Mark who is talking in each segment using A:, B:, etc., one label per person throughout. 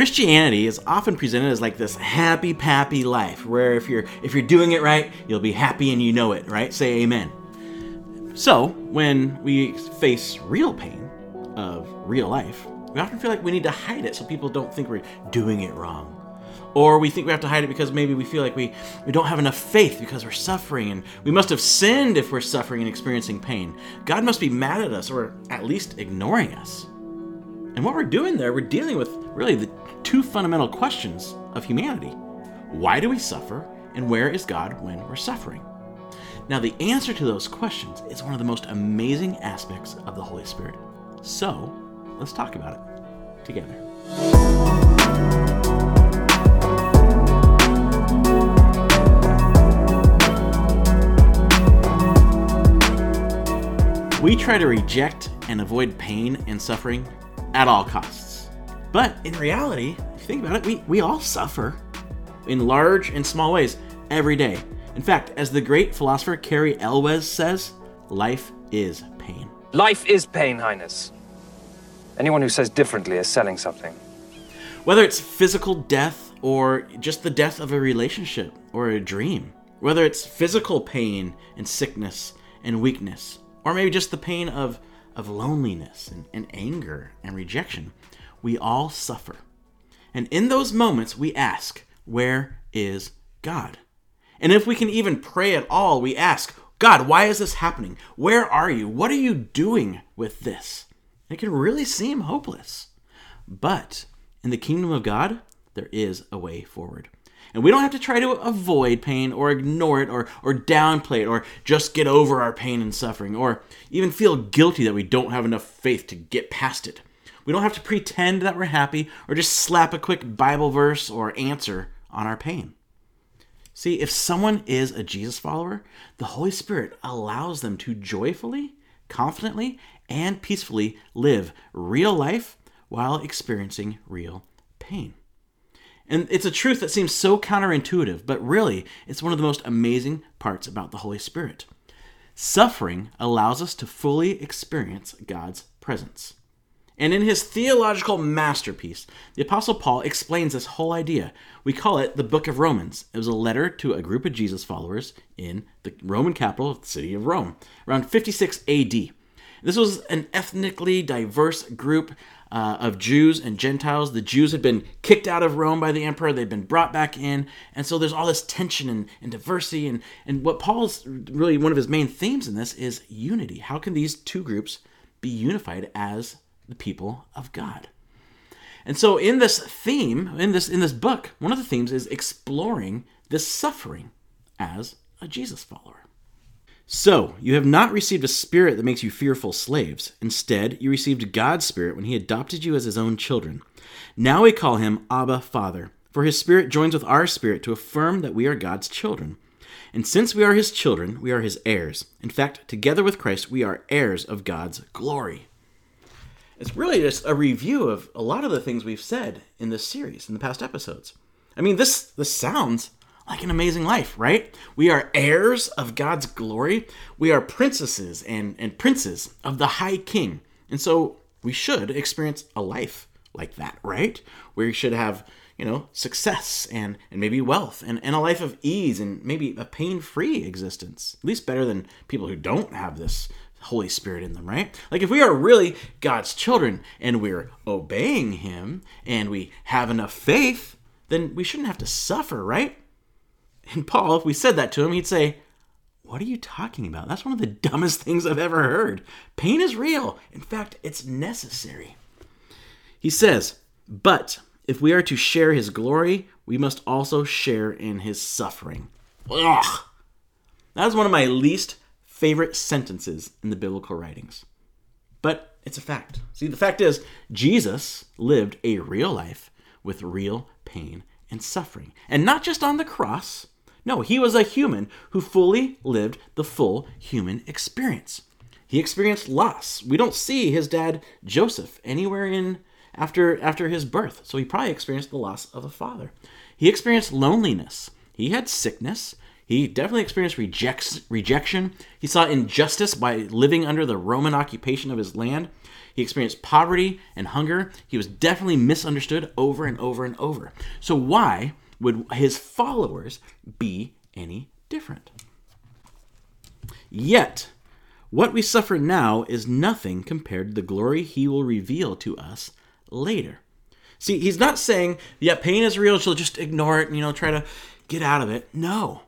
A: Christianity is often presented as like this happy pappy life where if you're if you're doing it right, you'll be happy and you know it, right? Say amen. So, when we face real pain of real life, we often feel like we need to hide it so people don't think we're doing it wrong. Or we think we have to hide it because maybe we feel like we, we don't have enough faith because we're suffering and we must have sinned if we're suffering and experiencing pain. God must be mad at us or at least ignoring us. And what we're doing there, we're dealing with really the two fundamental questions of humanity why do we suffer, and where is God when we're suffering? Now, the answer to those questions is one of the most amazing aspects of the Holy Spirit. So, let's talk about it together. We try to reject and avoid pain and suffering at all costs. But in reality, if you think about it, we, we all suffer in large and small ways every day. In fact, as the great philosopher Cary Elwes says, life is pain.
B: Life is pain, Highness. Anyone who says differently is selling something.
A: Whether it's physical death or just the death of a relationship or a dream, whether it's physical pain and sickness and weakness, or maybe just the pain of, of loneliness and, and anger and rejection, we all suffer. And in those moments, we ask, Where is God? And if we can even pray at all, we ask, God, why is this happening? Where are you? What are you doing with this? It can really seem hopeless. But in the kingdom of God, there is a way forward. And we don't have to try to avoid pain or ignore it or, or downplay it or just get over our pain and suffering or even feel guilty that we don't have enough faith to get past it. We don't have to pretend that we're happy or just slap a quick Bible verse or answer on our pain. See, if someone is a Jesus follower, the Holy Spirit allows them to joyfully, confidently, and peacefully live real life while experiencing real pain. And it's a truth that seems so counterintuitive, but really, it's one of the most amazing parts about the Holy Spirit. Suffering allows us to fully experience God's presence. And in his theological masterpiece, the Apostle Paul explains this whole idea. We call it the Book of Romans. It was a letter to a group of Jesus followers in the Roman capital, the city of Rome, around 56 AD. This was an ethnically diverse group uh, of Jews and Gentiles. The Jews had been kicked out of Rome by the emperor, they'd been brought back in. And so there's all this tension and, and diversity. And, and what Paul's really one of his main themes in this is unity. How can these two groups be unified as the people of God? And so in this theme, in this in this book, one of the themes is exploring this suffering as a Jesus follower. So, you have not received a spirit that makes you fearful slaves. Instead, you received God's spirit when he adopted you as his own children. Now we call him Abba Father, for his spirit joins with our spirit to affirm that we are God's children. And since we are his children, we are his heirs. In fact, together with Christ, we are heirs of God's glory. It's really just a review of a lot of the things we've said in this series in the past episodes. I mean, this this sounds like an amazing life, right? We are heirs of God's glory. We are princesses and, and princes of the high king. And so we should experience a life like that, right? Where we should have, you know, success and, and maybe wealth and, and a life of ease and maybe a pain free existence. At least better than people who don't have this Holy Spirit in them, right? Like if we are really God's children and we're obeying Him and we have enough faith, then we shouldn't have to suffer, right? And Paul, if we said that to him, he'd say, What are you talking about? That's one of the dumbest things I've ever heard. Pain is real. In fact, it's necessary. He says, But if we are to share his glory, we must also share in his suffering. Ugh. That is one of my least favorite sentences in the biblical writings. But it's a fact. See, the fact is, Jesus lived a real life with real pain and suffering. And not just on the cross, no, he was a human who fully lived the full human experience. He experienced loss. We don't see his dad Joseph anywhere in after after his birth. So he probably experienced the loss of a father. He experienced loneliness. He had sickness. He definitely experienced rejects, rejection. He saw injustice by living under the Roman occupation of his land. He experienced poverty and hunger. He was definitely misunderstood over and over and over. So, why would his followers be any different? Yet, what we suffer now is nothing compared to the glory he will reveal to us later. See, he's not saying, yeah, pain is real, so just ignore it and, you know, try to get out of it. No.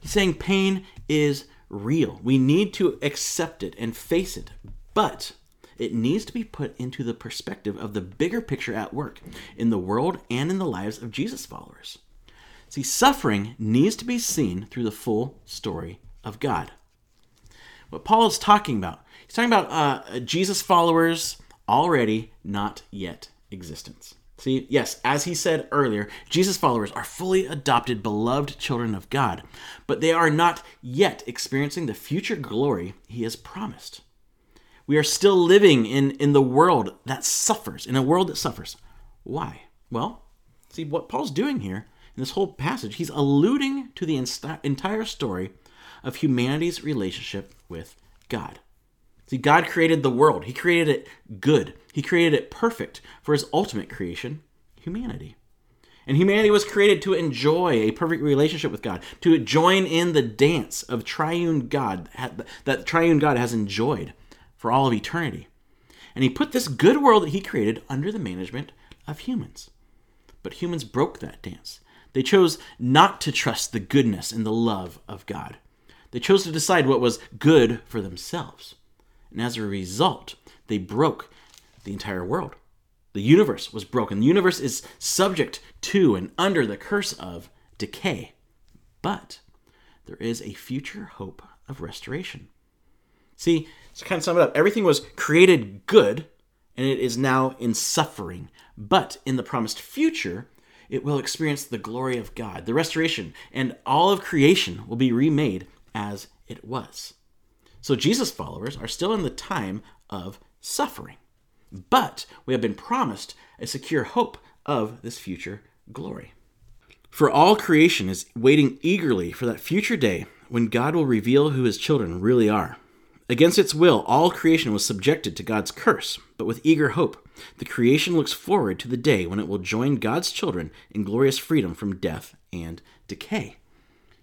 A: He's saying pain is real. We need to accept it and face it. But it needs to be put into the perspective of the bigger picture at work in the world and in the lives of Jesus followers. See, suffering needs to be seen through the full story of God. What Paul is talking about, he's talking about uh, Jesus followers already, not yet existence. See, yes, as he said earlier, Jesus followers are fully adopted, beloved children of God, but they are not yet experiencing the future glory he has promised. We are still living in, in the world that suffers, in a world that suffers. Why? Well, see, what Paul's doing here in this whole passage, he's alluding to the entire story of humanity's relationship with God. See, God created the world, He created it good, He created it perfect for His ultimate creation, humanity. And humanity was created to enjoy a perfect relationship with God, to join in the dance of triune God that triune God has enjoyed for all of eternity. And He put this good world that He created under the management of humans. But humans broke that dance. They chose not to trust the goodness and the love of God. They chose to decide what was good for themselves. And as a result, they broke the entire world. The universe was broken. The universe is subject to and under the curse of decay. But there is a future hope of restoration. See, to kind of sum it up, everything was created good and it is now in suffering. But in the promised future, it will experience the glory of God, the restoration, and all of creation will be remade as it was. So Jesus followers are still in the time of suffering. But we have been promised a secure hope of this future glory. For all creation is waiting eagerly for that future day when God will reveal who his children really are. Against its will, all creation was subjected to God's curse, but with eager hope, the creation looks forward to the day when it will join God's children in glorious freedom from death and decay.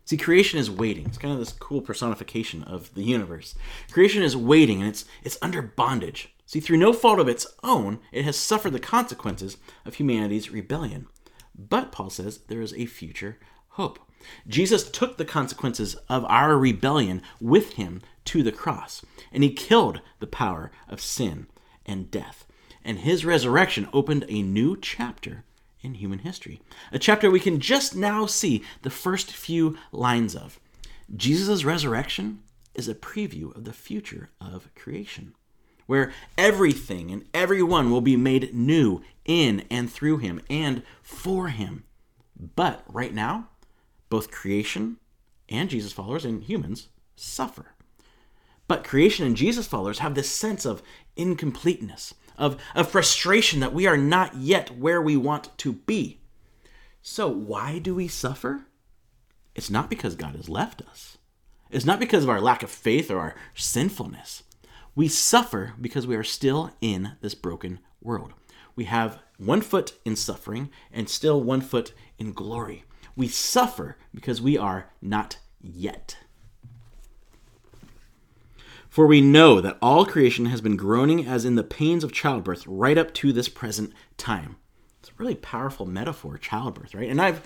A: See, creation is waiting. It's kind of this cool personification of the universe. Creation is waiting and it's it's under bondage. See, through no fault of its own, it has suffered the consequences of humanity's rebellion. But Paul says there is a future hope. Jesus took the consequences of our rebellion with him to the cross, and he killed the power of sin and death. And his resurrection opened a new chapter in human history. A chapter we can just now see the first few lines of. Jesus' resurrection is a preview of the future of creation, where everything and everyone will be made new in and through him and for him. But right now, both creation and Jesus followers and humans suffer. But creation and Jesus followers have this sense of incompleteness, of, of frustration that we are not yet where we want to be. So, why do we suffer? It's not because God has left us. It's not because of our lack of faith or our sinfulness. We suffer because we are still in this broken world. We have one foot in suffering and still one foot in glory. We suffer because we are not yet. For we know that all creation has been groaning as in the pains of childbirth right up to this present time. It's a really powerful metaphor, childbirth, right? And I've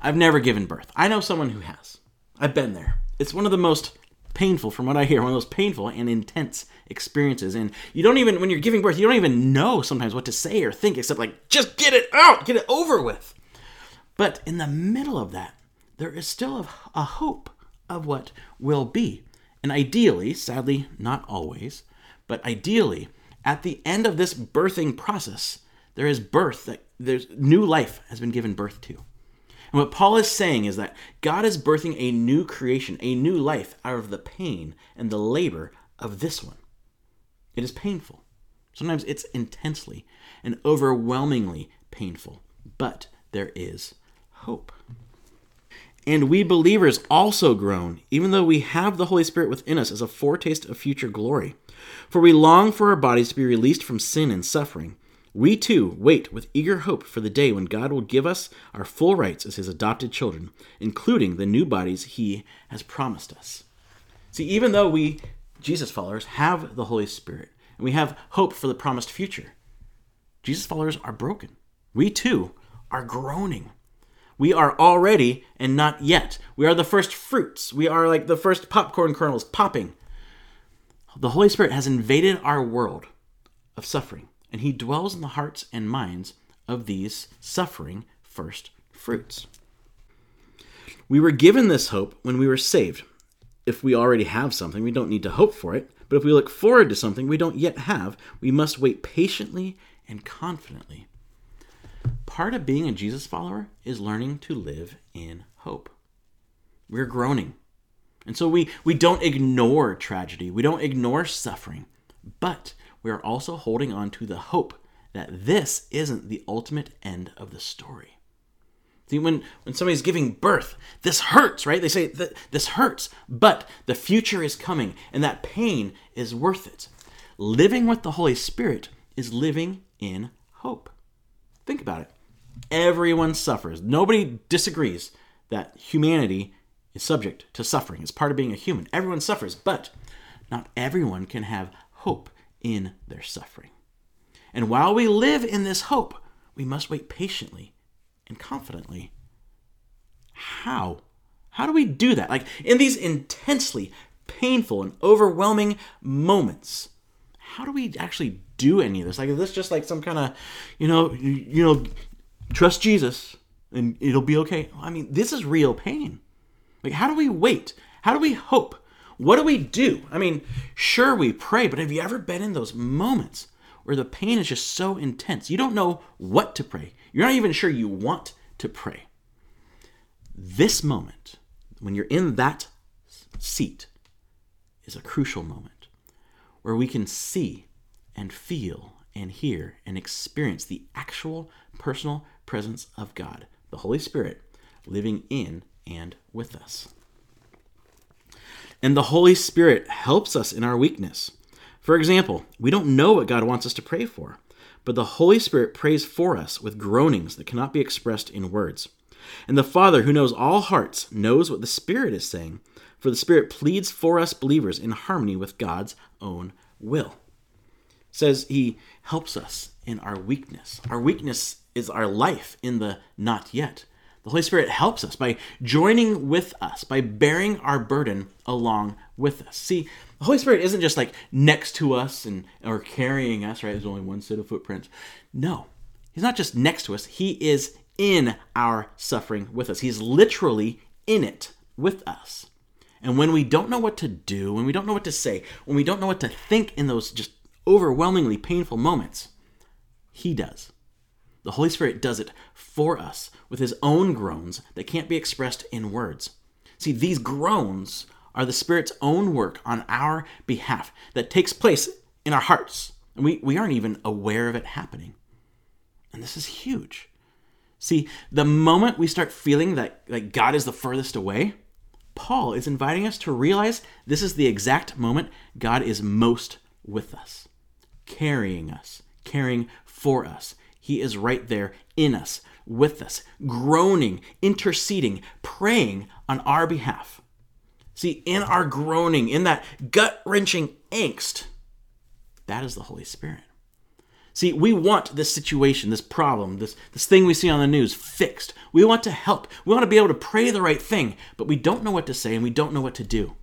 A: I've never given birth. I know someone who has. I've been there. It's one of the most painful, from what I hear, one of those painful and intense experiences. And you don't even, when you're giving birth, you don't even know sometimes what to say or think, except like, just get it out, get it over with. But in the middle of that, there is still a, hope of what will be. And ideally, sadly, not always, but ideally, at the end of this birthing process, there is birth that there's new life has been given birth to. And what Paul is saying is that God is birthing a new creation, a new life out of the pain and the labor of this one. It is painful. Sometimes it's intensely and overwhelmingly painful, but there is hope. And we believers also groan, even though we have the Holy Spirit within us as a foretaste of future glory. For we long for our bodies to be released from sin and suffering. We too wait with eager hope for the day when God will give us our full rights as his adopted children, including the new bodies he has promised us. See, even though we, Jesus followers, have the Holy Spirit and we have hope for the promised future, Jesus followers are broken. We too are groaning. We are already and not yet. We are the first fruits. We are like the first popcorn kernels popping. The Holy Spirit has invaded our world of suffering, and He dwells in the hearts and minds of these suffering first fruits. We were given this hope when we were saved. If we already have something, we don't need to hope for it. But if we look forward to something we don't yet have, we must wait patiently and confidently part of being a Jesus follower is learning to live in hope. We're groaning. And so we, we don't ignore tragedy, we don't ignore suffering, but we are also holding on to the hope that this isn't the ultimate end of the story. See, when, when somebody's giving birth, this hurts, right? They say that this hurts, but the future is coming, and that pain is worth it. Living with the Holy Spirit is living in hope. Think about it. Everyone suffers. Nobody disagrees that humanity is subject to suffering. It's part of being a human. Everyone suffers, but not everyone can have hope in their suffering. And while we live in this hope, we must wait patiently and confidently. How? How do we do that? Like in these intensely painful and overwhelming moments, how do we actually do any of this? Like is this just like some kind of, you know, you, you know, trust Jesus and it'll be okay. I mean, this is real pain. Like, how do we wait? How do we hope? What do we do? I mean, sure, we pray, but have you ever been in those moments where the pain is just so intense? You don't know what to pray. You're not even sure you want to pray. This moment, when you're in that seat, is a crucial moment where we can see and feel and hear and experience the actual personal presence of God, the Holy Spirit, living in and with us. And the Holy Spirit helps us in our weakness. For example, we don't know what God wants us to pray for, but the Holy Spirit prays for us with groanings that cannot be expressed in words. And the Father, who knows all hearts, knows what the Spirit is saying, for the Spirit pleads for us believers in harmony with God's own will. says he helps us in our weakness. Our weakness is our life in the not yet. The Holy Spirit helps us by joining with us, by bearing our burden along with us. See, the Holy Spirit isn't just like next to us and or carrying us, right? There's only one set of footprints. No. He's not just next to us, he is in our suffering with us. He's literally in it with us. And when we don't know what to do, when we don't know what to say, when we don't know what to think in those just overwhelmingly painful moments, he does. The Holy Spirit does it for us with his own groans that can't be expressed in words. See, these groans are the Spirit's own work on our behalf that takes place in our hearts. And we, we aren't even aware of it happening. And this is huge. See, the moment we start feeling that, that God is the furthest away, Paul is inviting us to realize this is the exact moment God is most with us, carrying us, caring for us, he is right there in us, with us, groaning, interceding, praying on our behalf. See, in our groaning, in that gut wrenching angst, that is the Holy Spirit. See, we want this situation, this problem, this, this thing we see on the news fixed. We want to help. We want to be able to pray the right thing, but we don't know what to say and we don't know what to do.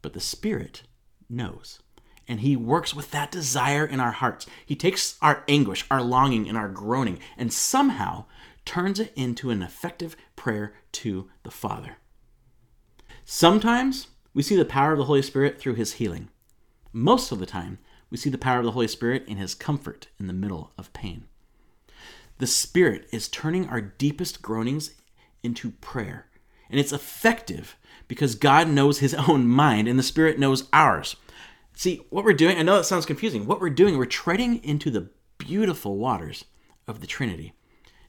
A: But the Spirit knows and He works with that desire in our hearts. He takes our anguish, our longing, and our groaning, and somehow turns it into an effective prayer to the Father. Sometimes we see the power of the Holy Spirit through His healing. Most of the time, we see the power of the Holy Spirit in His comfort in the middle of pain. The Spirit is turning our deepest groanings into prayer, and it's effective because God knows His own mind and the Spirit knows ours. See, what we're doing, I know that sounds confusing. What we're doing, we're treading into the beautiful waters of the Trinity.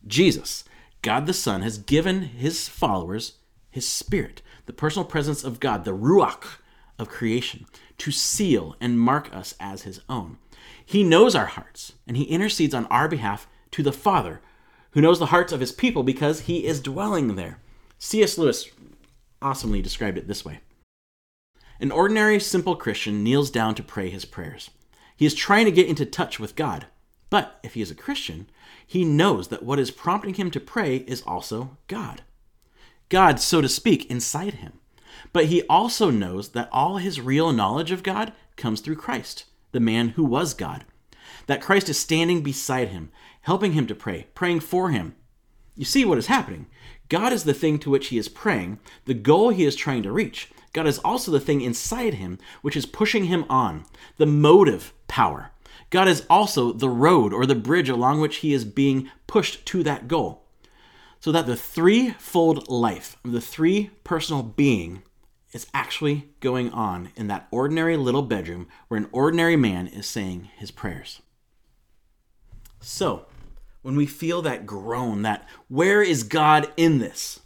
A: Jesus, God the Son, has given his followers, his spirit, the personal presence of God, the Ruach of creation, to seal and mark us as his own. He knows our hearts, and he intercedes on our behalf to the Father, who knows the hearts of his people because he is dwelling there. C.S. Lewis awesomely described it this way An ordinary, simple Christian kneels down to pray his prayers. He is trying to get into touch with God. But if he is a Christian, he knows that what is prompting him to pray is also God. God, so to speak, inside him. But he also knows that all his real knowledge of God comes through Christ, the man who was God. That Christ is standing beside him, helping him to pray, praying for him. You see what is happening. God is the thing to which he is praying, the goal he is trying to reach. God is also the thing inside him which is pushing him on, the motive power. God is also the road or the bridge along which he is being pushed to that goal. So that the threefold life of the three personal being is actually going on in that ordinary little bedroom where an ordinary man is saying his prayers. So, when we feel that groan, that where is God in this?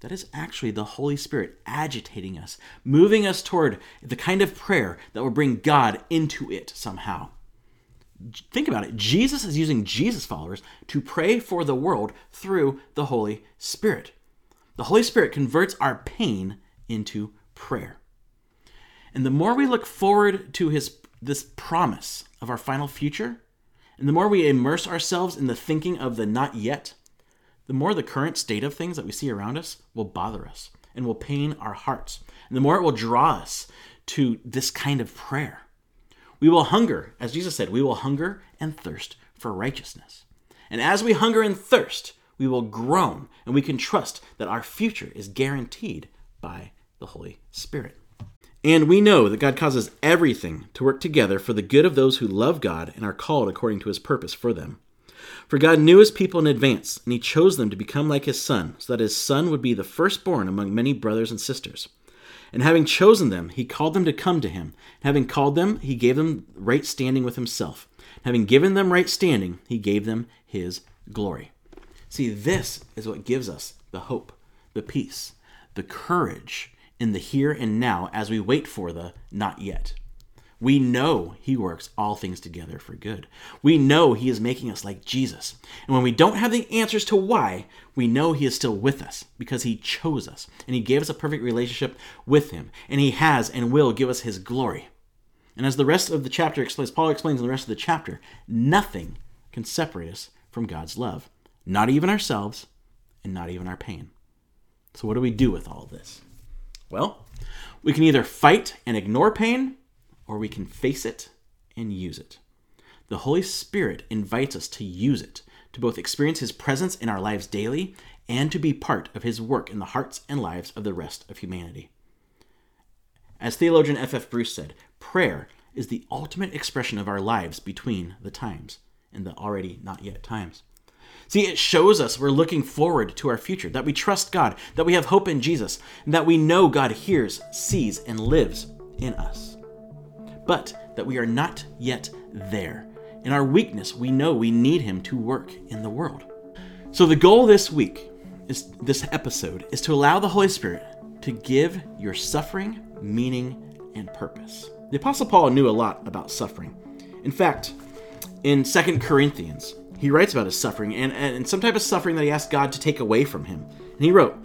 A: That is actually the Holy Spirit agitating us, moving us toward the kind of prayer that will bring God into it somehow. Think about it. Jesus is using Jesus followers to pray for the world through the Holy Spirit. The Holy Spirit converts our pain into prayer. And the more we look forward to his this promise of our final future, and the more we immerse ourselves in the thinking of the not yet, the more the current state of things that we see around us will bother us and will pain our hearts. And the more it will draw us to this kind of prayer. We will hunger, as Jesus said, we will hunger and thirst for righteousness. And as we hunger and thirst, we will groan and we can trust that our future is guaranteed by the Holy Spirit. And we know that God causes everything to work together for the good of those who love God and are called according to his purpose for them. For God knew his people in advance, and he chose them to become like his son, so that his son would be the firstborn among many brothers and sisters. And having chosen them, he called them to come to him. Having called them, he gave them right standing with himself. Having given them right standing, he gave them his glory. See, this is what gives us the hope, the peace, the courage in the here and now as we wait for the not yet. We know He works all things together for good. We know He is making us like Jesus. And when we don't have the answers to why, we know He is still with us because He chose us and He gave us a perfect relationship with Him. And He has and will give us His glory. And as the rest of the chapter explains, Paul explains in the rest of the chapter, nothing can separate us from God's love, not even ourselves and not even our pain. So, what do we do with all this? Well, we can either fight and ignore pain, or we can face it and use it. The Holy Spirit invites us to use it, to both experience His presence in our lives daily and to be part of His work in the hearts and lives of the rest of humanity. As theologian F. F. Bruce said, prayer is the ultimate expression of our lives between the times and the already not yet times. See, it shows us we're looking forward to our future, that we trust God, that we have hope in Jesus, and that we know God hears, sees, and lives in us. But that we are not yet there. In our weakness, we know we need Him to work in the world. So the goal this week, is this episode, is to allow the Holy Spirit to give your suffering meaning and purpose. The Apostle Paul knew a lot about suffering. In fact, in 2 Corinthians, he writes about his suffering and, and some type of suffering that he asked God to take away from him. And he wrote,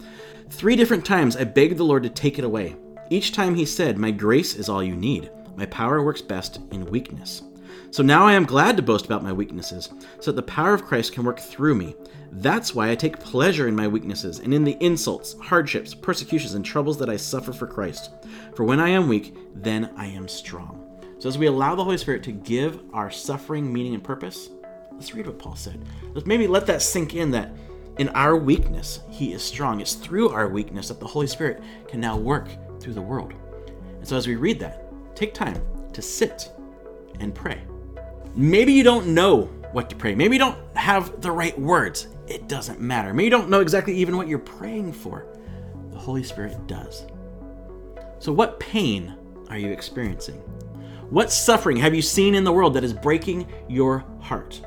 A: Three different times I begged the Lord to take it away. Each time he said, My grace is all you need. My power works best in weakness. So now I am glad to boast about my weaknesses, so that the power of Christ can work through me. That's why I take pleasure in my weaknesses and in the insults, hardships, persecutions, and troubles that I suffer for Christ. For when I am weak, then I am strong. So as we allow the Holy Spirit to give our suffering meaning and purpose, Let's read what Paul said. Let's maybe let that sink in that in our weakness, he is strong. It's through our weakness that the Holy Spirit can now work through the world. And so as we read that, take time to sit and pray. Maybe you don't know what to pray. Maybe you don't have the right words. It doesn't matter. Maybe you don't know exactly even what you're praying for. The Holy Spirit does. So, what pain are you experiencing? What suffering have you seen in the world that is breaking your heart?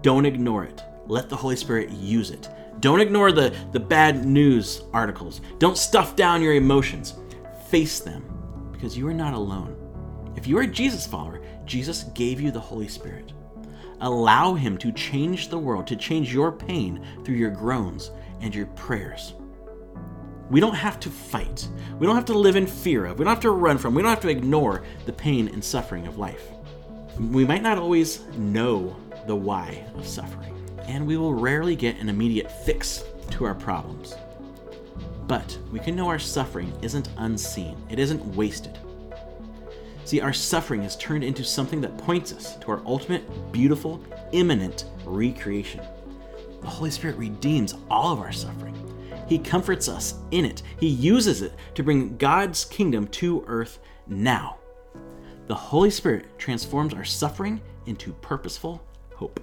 A: Don't ignore it. Let the Holy Spirit use it. Don't ignore the, the bad news articles. Don't stuff down your emotions. Face them because you are not alone. If you are a Jesus follower, Jesus gave you the Holy Spirit. Allow Him to change the world, to change your pain through your groans and your prayers. We don't have to fight. We don't have to live in fear of. We don't have to run from. We don't have to ignore the pain and suffering of life. We might not always know the why of suffering, and we will rarely get an immediate fix to our problems. But we can know our suffering isn't unseen, it isn't wasted. See, our suffering is turned into something that points us to our ultimate, beautiful, imminent recreation. The Holy Spirit redeems all of our suffering. He comforts us in it. He uses it to bring God's kingdom to earth now. The Holy Spirit transforms our suffering into purposeful hope.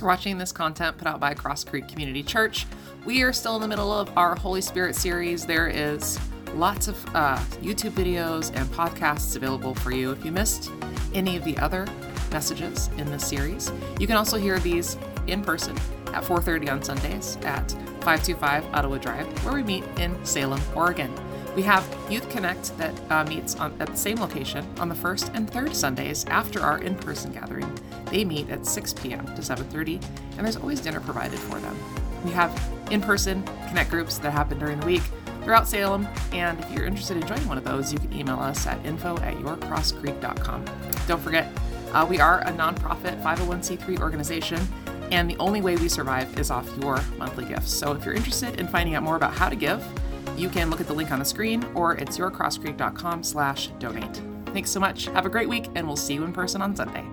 C: For watching this content put out by Crosscreek Community Church. We are still in the middle of our Holy Spirit series. There is lots of uh, YouTube videos and podcasts available for you. If you missed any of the other messages in this series, you can also hear these in person at 4:30 on Sundays at 525 Ottawa Drive, where we meet in Salem, Oregon. We have Youth Connect that uh, meets on, at the same location on the first and third Sundays after our in-person gathering. They meet at 6 p.m. to 7:30, and there's always dinner provided for them. We have in-person Connect groups that happen during the week throughout Salem, and if you're interested in joining one of those, you can email us at info at yourcrosscreek.com. Don't forget, uh, we are a nonprofit 501c3 organization, and the only way we survive is off your monthly gifts. So if you're interested in finding out more about how to give, you can look at the link on the screen or it's yourcrosscreek.com slash donate. Thanks so much. Have a great week, and we'll see you in person on Sunday.